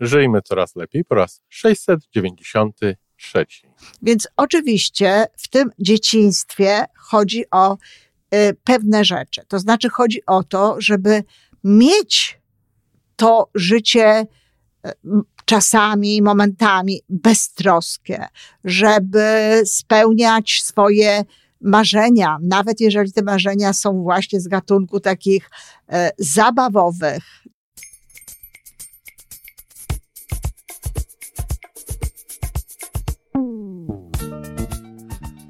Żyjmy coraz lepiej po raz 693. Więc oczywiście w tym dzieciństwie chodzi o y, pewne rzeczy. To znaczy chodzi o to, żeby mieć to życie y, czasami, momentami beztroskie, żeby spełniać swoje marzenia, nawet jeżeli te marzenia są właśnie z gatunku takich e, zabawowych.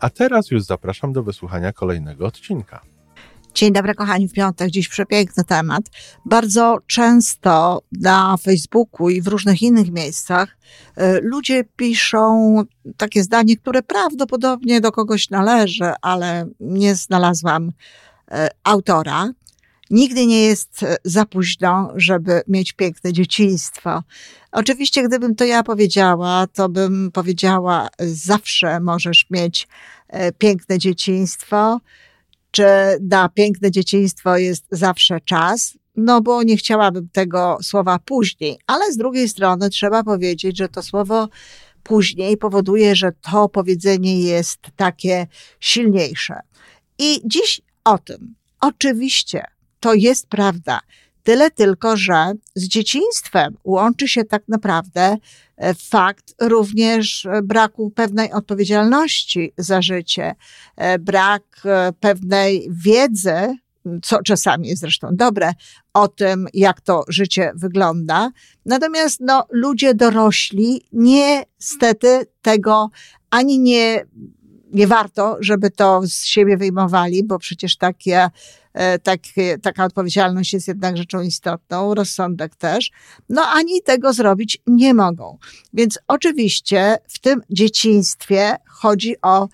A teraz już zapraszam do wysłuchania kolejnego odcinka. Dzień dobry, kochani, w piątek, dziś przepiękny temat. Bardzo często na Facebooku i w różnych innych miejscach y, ludzie piszą takie zdanie, które prawdopodobnie do kogoś należy, ale nie znalazłam y, autora. Nigdy nie jest y, za późno, żeby mieć piękne dzieciństwo. Oczywiście, gdybym to ja powiedziała, to bym powiedziała, zawsze możesz mieć piękne dzieciństwo czy na piękne dzieciństwo jest zawsze czas, no bo nie chciałabym tego słowa później, ale z drugiej strony trzeba powiedzieć, że to słowo później powoduje, że to powiedzenie jest takie silniejsze. I dziś o tym. Oczywiście to jest prawda. Tyle tylko, że z dzieciństwem łączy się tak naprawdę e, fakt również braku pewnej odpowiedzialności za życie, e, brak e, pewnej wiedzy, co czasami jest zresztą dobre, o tym, jak to życie wygląda. Natomiast no, ludzie dorośli niestety tego ani nie nie warto, żeby to z siebie wyjmowali, bo przecież takie, tak, taka odpowiedzialność jest jednak rzeczą istotną, rozsądek też, no ani tego zrobić nie mogą. Więc oczywiście w tym dzieciństwie chodzi o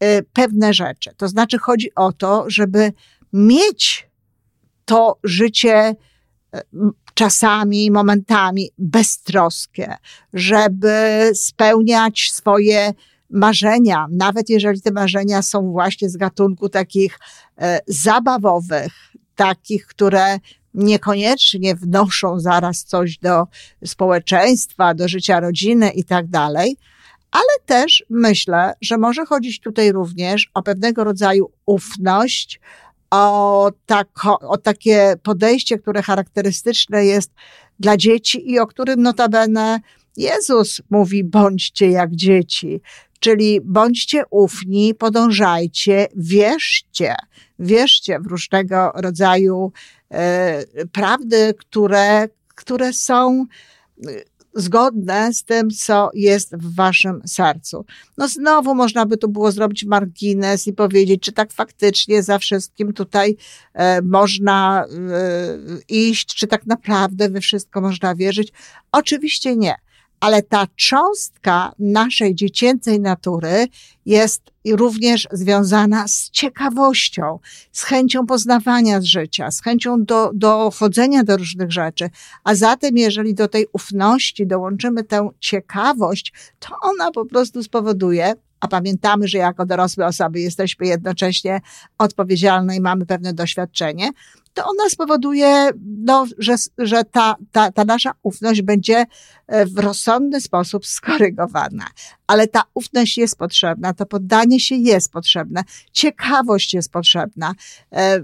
e, pewne rzeczy. To znaczy chodzi o to, żeby mieć to życie e, czasami, momentami beztroskie, żeby spełniać swoje marzenia, nawet jeżeli te marzenia są właśnie z gatunku takich e, zabawowych, takich, które niekoniecznie wnoszą zaraz coś do społeczeństwa, do życia rodziny i tak dalej, ale też myślę, że może chodzić tutaj również o pewnego rodzaju ufność, o, tako, o takie podejście, które charakterystyczne jest dla dzieci i o którym notabene Jezus mówi: bądźcie jak dzieci. Czyli bądźcie ufni, podążajcie, wierzcie, wierzcie w różnego rodzaju e, prawdy, które, które są e, zgodne z tym, co jest w waszym sercu. No znowu można by tu było zrobić margines i powiedzieć, czy tak faktycznie za wszystkim tutaj e, można e, iść, czy tak naprawdę we wszystko można wierzyć. Oczywiście nie ale ta cząstka naszej dziecięcej natury jest również związana z ciekawością, z chęcią poznawania życia, z chęcią do, dochodzenia do różnych rzeczy. A zatem, jeżeli do tej ufności dołączymy tę ciekawość, to ona po prostu spowoduje, a pamiętamy, że jako dorosłe osoby jesteśmy jednocześnie odpowiedzialne i mamy pewne doświadczenie, to ona spowoduje, no, że, że ta, ta, ta nasza ufność będzie e, w rozsądny sposób skorygowana. Ale ta ufność jest potrzebna, to poddanie się jest potrzebne, ciekawość jest potrzebna, e, e,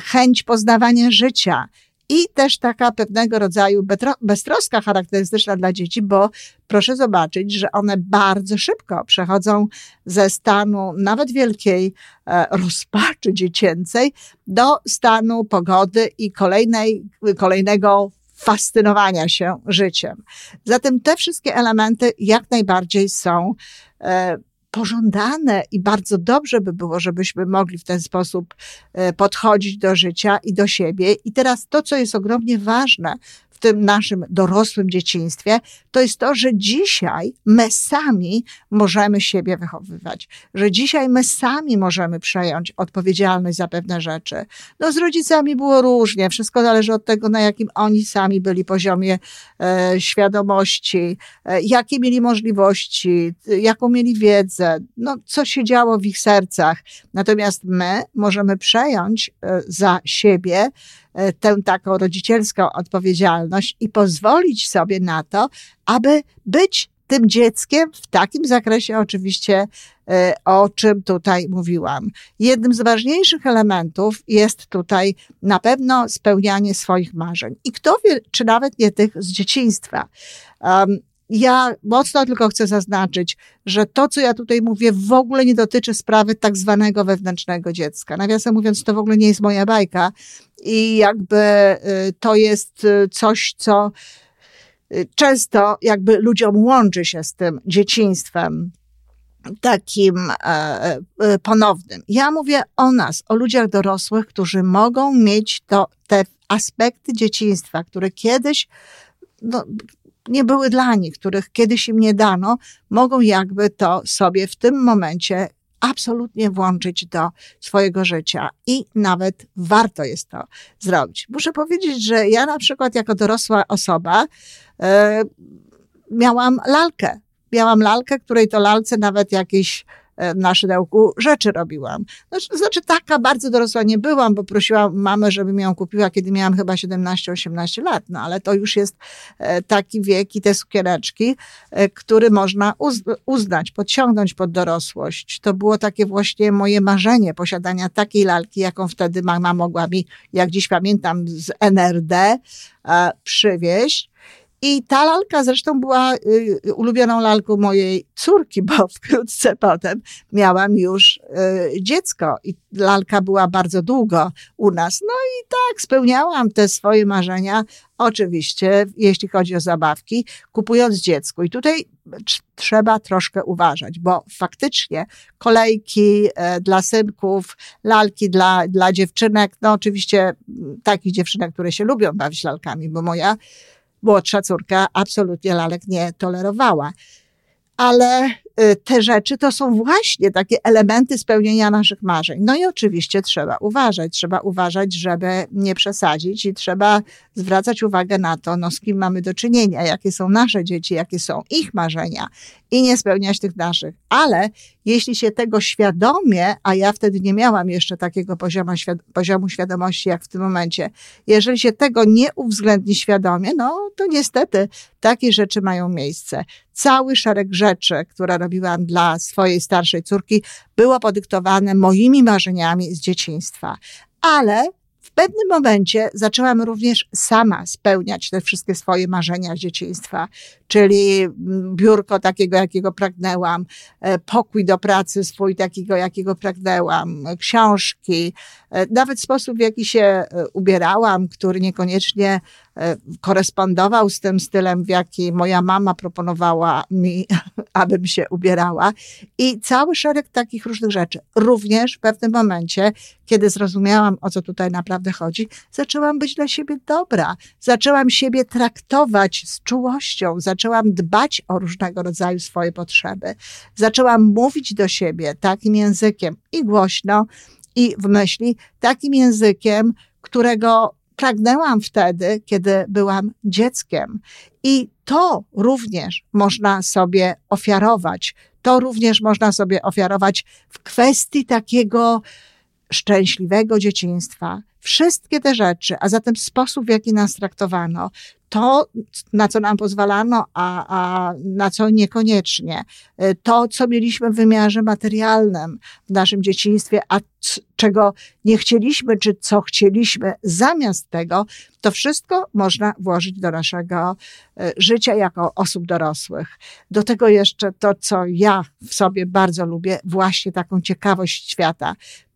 chęć poznawania życia i też taka pewnego rodzaju beztroska charakterystyczna dla dzieci, bo proszę zobaczyć, że one bardzo szybko przechodzą ze stanu nawet wielkiej e, rozpaczy dziecięcej do stanu pogody i kolejnej, kolejnego fascynowania się życiem. Zatem te wszystkie elementy jak najbardziej są e, pożądane i bardzo dobrze by było, żebyśmy mogli w ten sposób e, podchodzić do życia i do siebie. I teraz to, co jest ogromnie ważne tym naszym dorosłym dzieciństwie, to jest to, że dzisiaj my sami możemy siebie wychowywać, że dzisiaj my sami możemy przejąć odpowiedzialność za pewne rzeczy. No z rodzicami było różnie, wszystko zależy od tego, na jakim oni sami byli poziomie e, świadomości, e, jakie mieli możliwości, jaką mieli wiedzę, no co się działo w ich sercach. Natomiast my możemy przejąć e, za siebie E, tę taką rodzicielską odpowiedzialność i pozwolić sobie na to, aby być tym dzieckiem w takim zakresie oczywiście, e, o czym tutaj mówiłam. Jednym z ważniejszych elementów jest tutaj na pewno spełnianie swoich marzeń. I kto wie, czy nawet nie tych z dzieciństwa. Ja mocno tylko chcę zaznaczyć, że to, co ja tutaj mówię, w ogóle nie dotyczy sprawy tak zwanego wewnętrznego dziecka. Nawiasem mówiąc, to w ogóle nie jest moja bajka i jakby y, to jest y, coś, co y, często jakby ludziom łączy się z tym dzieciństwem takim e, e, ponownym. Ja mówię o nas, o ludziach dorosłych, którzy mogą mieć to, te aspekty dzieciństwa, które kiedyś no, nie były dla nich, których kiedyś im nie dano, mogą jakby to sobie w tym momencie absolutnie włączyć do swojego życia i nawet warto jest to zrobić. Muszę powiedzieć, że ja na przykład jako dorosła osoba e, miałam lalkę. Miałam lalkę, której to lalce nawet jakieś na szydełku rzeczy robiłam. Znaczy, znaczy, taka bardzo dorosła nie byłam, bo prosiłam mamę, żeby mi ją kupiła, kiedy miałam chyba 17-18 lat, no ale to już jest e, taki wiek i te sukieneczki, e, który można uznać, podciągnąć pod dorosłość. To było takie właśnie moje marzenie posiadania takiej lalki, jaką wtedy mama mogła mi, jak dziś pamiętam, z NRD przywieźć. I ta lalka zresztą była y, ulubioną lalką mojej córki, bo wkrótce potem miałam już y, dziecko i lalka była bardzo długo u nas. No i tak, spełniałam te swoje marzenia, oczywiście, jeśli chodzi o zabawki, kupując dziecku. I tutaj trzeba troszkę uważać, bo faktycznie kolejki e, dla synków, lalki dla, dla dziewczynek, no oczywiście takich dziewczynek, które się lubią bawić lalkami, bo moja młodsza córka absolutnie lalek nie tolerowała. Ale Y, te rzeczy to są właśnie takie elementy spełnienia naszych marzeń. No i oczywiście trzeba uważać, trzeba uważać, żeby nie przesadzić i trzeba zwracać uwagę na to, no z kim mamy do czynienia, jakie są nasze dzieci, jakie są ich marzenia i nie spełniać tych naszych. Ale jeśli się tego świadomie, a ja wtedy nie miałam jeszcze takiego poziomu, poziomu świadomości jak w tym momencie, jeżeli się tego nie uwzględni świadomie, no to niestety takie rzeczy mają miejsce. Cały szereg rzeczy, które robiłam dla swojej starszej córki, było podyktowane moimi marzeniami z dzieciństwa. Ale w pewnym momencie zaczęłam również sama spełniać te wszystkie swoje marzenia z dzieciństwa, czyli mm, biurko takiego, jakiego pragnęłam, e, pokój do pracy swój takiego, jakiego pragnęłam, książki, e, nawet sposób, w jaki się e, ubierałam, który niekoniecznie korespondował z tym stylem, w jaki moja mama proponowała mi, abym się ubierała. I cały szereg takich różnych rzeczy. Również w pewnym momencie, kiedy zrozumiałam, o co tutaj naprawdę chodzi, zaczęłam być dla siebie dobra. Zaczęłam siebie traktować z czułością, zaczęłam dbać o różnego rodzaju swoje potrzeby. Zaczęłam mówić do siebie takim językiem i głośno, i w myśli, takim językiem, którego pragnęłam wtedy, kiedy byłam dzieckiem. I to również można sobie ofiarować. To również można sobie ofiarować w kwestii takiego szczęśliwego dzieciństwa. Wszystkie te rzeczy, a zatem sposób, w jaki nas traktowano, to, na co nam pozwalano, a, a na co niekoniecznie, y, to, co mieliśmy w wymiarze materialnym w naszym dzieciństwie, a czego nie chcieliśmy, czy co chcieliśmy zamiast tego, to wszystko można włożyć do naszego y, życia jako osób dorosłych. Do tego jeszcze to, co ja w sobie bardzo lubię, właśnie taką ciekawość świata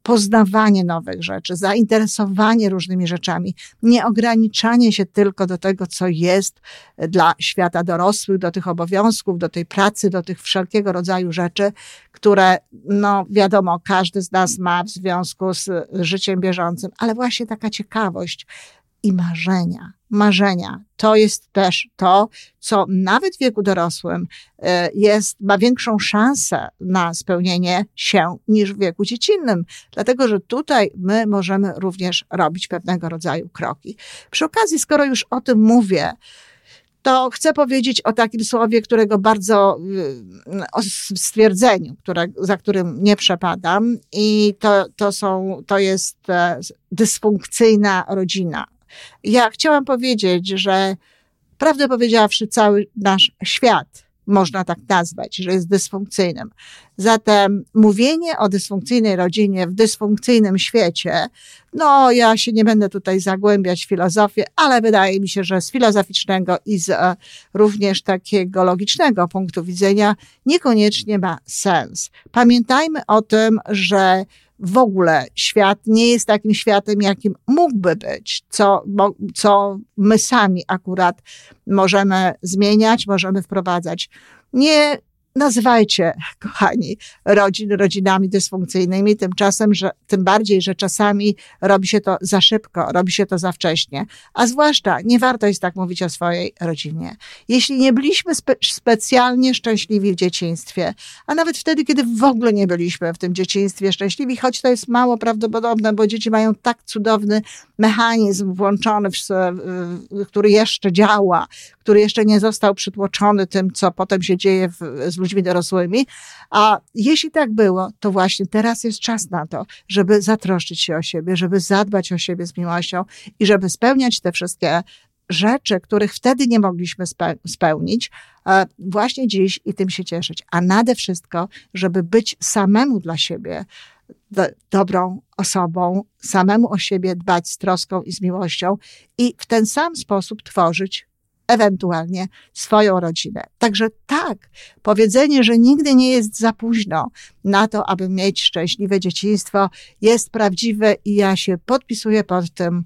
poznawanie nowych rzeczy, zainteresowanie różnymi rzeczami, nie ograniczanie się tylko do tego, co jest dla świata dorosłych, do tych obowiązków, do tej pracy, do tych wszelkiego rodzaju rzeczy, które, no wiadomo, każdy z nas ma w związku z życiem bieżącym, ale właśnie taka ciekawość i marzenia marzenia. To jest też to, co nawet w wieku dorosłym e, jest, ma większą szansę na spełnienie się niż w wieku dziecinnym. Dlatego, że tutaj my możemy również robić pewnego rodzaju kroki. Przy okazji, skoro już o tym mówię, to chcę powiedzieć o takim słowie, którego bardzo, y, o stwierdzeniu, które, za którym nie przepadam i to, to są, to jest e, dysfunkcyjna rodzina. Ja chciałam powiedzieć, że prawdę powiedziawszy, cały nasz świat można tak nazwać, że jest dysfunkcyjnym. Zatem mówienie o dysfunkcyjnej rodzinie w dysfunkcyjnym świecie, no ja się nie będę tutaj zagłębiać w filozofię, ale wydaje mi się, że z filozoficznego i z e, również takiego logicznego punktu widzenia niekoniecznie ma sens. Pamiętajmy o tym, że w ogóle świat nie jest takim światem, jakim mógłby być, co, co my sami akurat możemy zmieniać, możemy wprowadzać. Nie nazywajcie, kochani, rodzin rodzinami dysfunkcyjnymi, tymczasem, że, tym bardziej, że czasami robi się to za szybko, robi się to za wcześnie. A zwłaszcza nie warto jest tak mówić o swojej rodzinie. Jeśli nie byliśmy spe specjalnie szczęśliwi w dzieciństwie, a nawet wtedy, kiedy w ogóle nie byliśmy w tym dzieciństwie szczęśliwi, choć to jest mało prawdopodobne, bo dzieci mają tak cudowny mechanizm włączony, w, który jeszcze działa, który jeszcze nie został przytłoczony tym, co potem się dzieje w, z ludźmi dorosłymi. A jeśli tak było, to właśnie teraz jest czas na to, żeby zatroszczyć się o siebie, żeby zadbać o siebie z miłością i żeby spełniać te wszystkie rzeczy, których wtedy nie mogliśmy spełnić, właśnie dziś i tym się cieszyć. A nade wszystko, żeby być samemu dla siebie do, dobrą osobą, samemu o siebie dbać z troską i z miłością i w ten sam sposób tworzyć ewentualnie swoją rodzinę. Także tak, powiedzenie, że nigdy nie jest za późno na to, aby mieć szczęśliwe dzieciństwo, jest prawdziwe i ja się podpisuję pod tym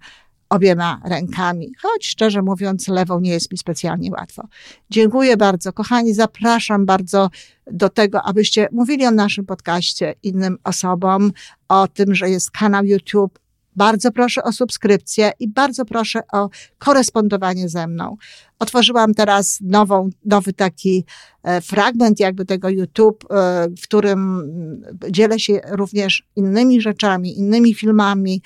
obiema rękami, choć szczerze mówiąc, lewą nie jest mi specjalnie łatwo. Dziękuję bardzo. Kochani, zapraszam bardzo do tego, abyście mówili o naszym podcaście innym osobom, o tym, że jest kanał YouTube, bardzo proszę o subskrypcję i bardzo proszę o korespondowanie ze mną. Otworzyłam teraz nową, nowy taki e, fragment jakby tego YouTube, e, w którym dzielę się również innymi rzeczami, innymi filmami,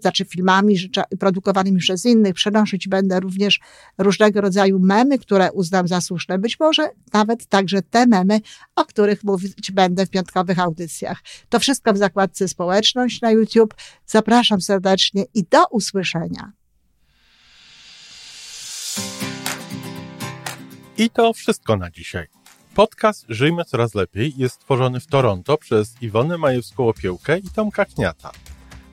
znaczy filmami produkowanymi przez innych. Przenosić będę również różnego rodzaju memy, które uznam za słuszne. Być może nawet także te memy, o których mówić będę w piątkowych audycjach. To wszystko w zakładce społeczność na YouTube. Zapraszam serdecznie i do usłyszenia. I to wszystko na dzisiaj. Podcast Żyjmy Coraz Lepiej jest stworzony w Toronto przez Iwonę Majewską-Opiełkę i Tomka Kniata.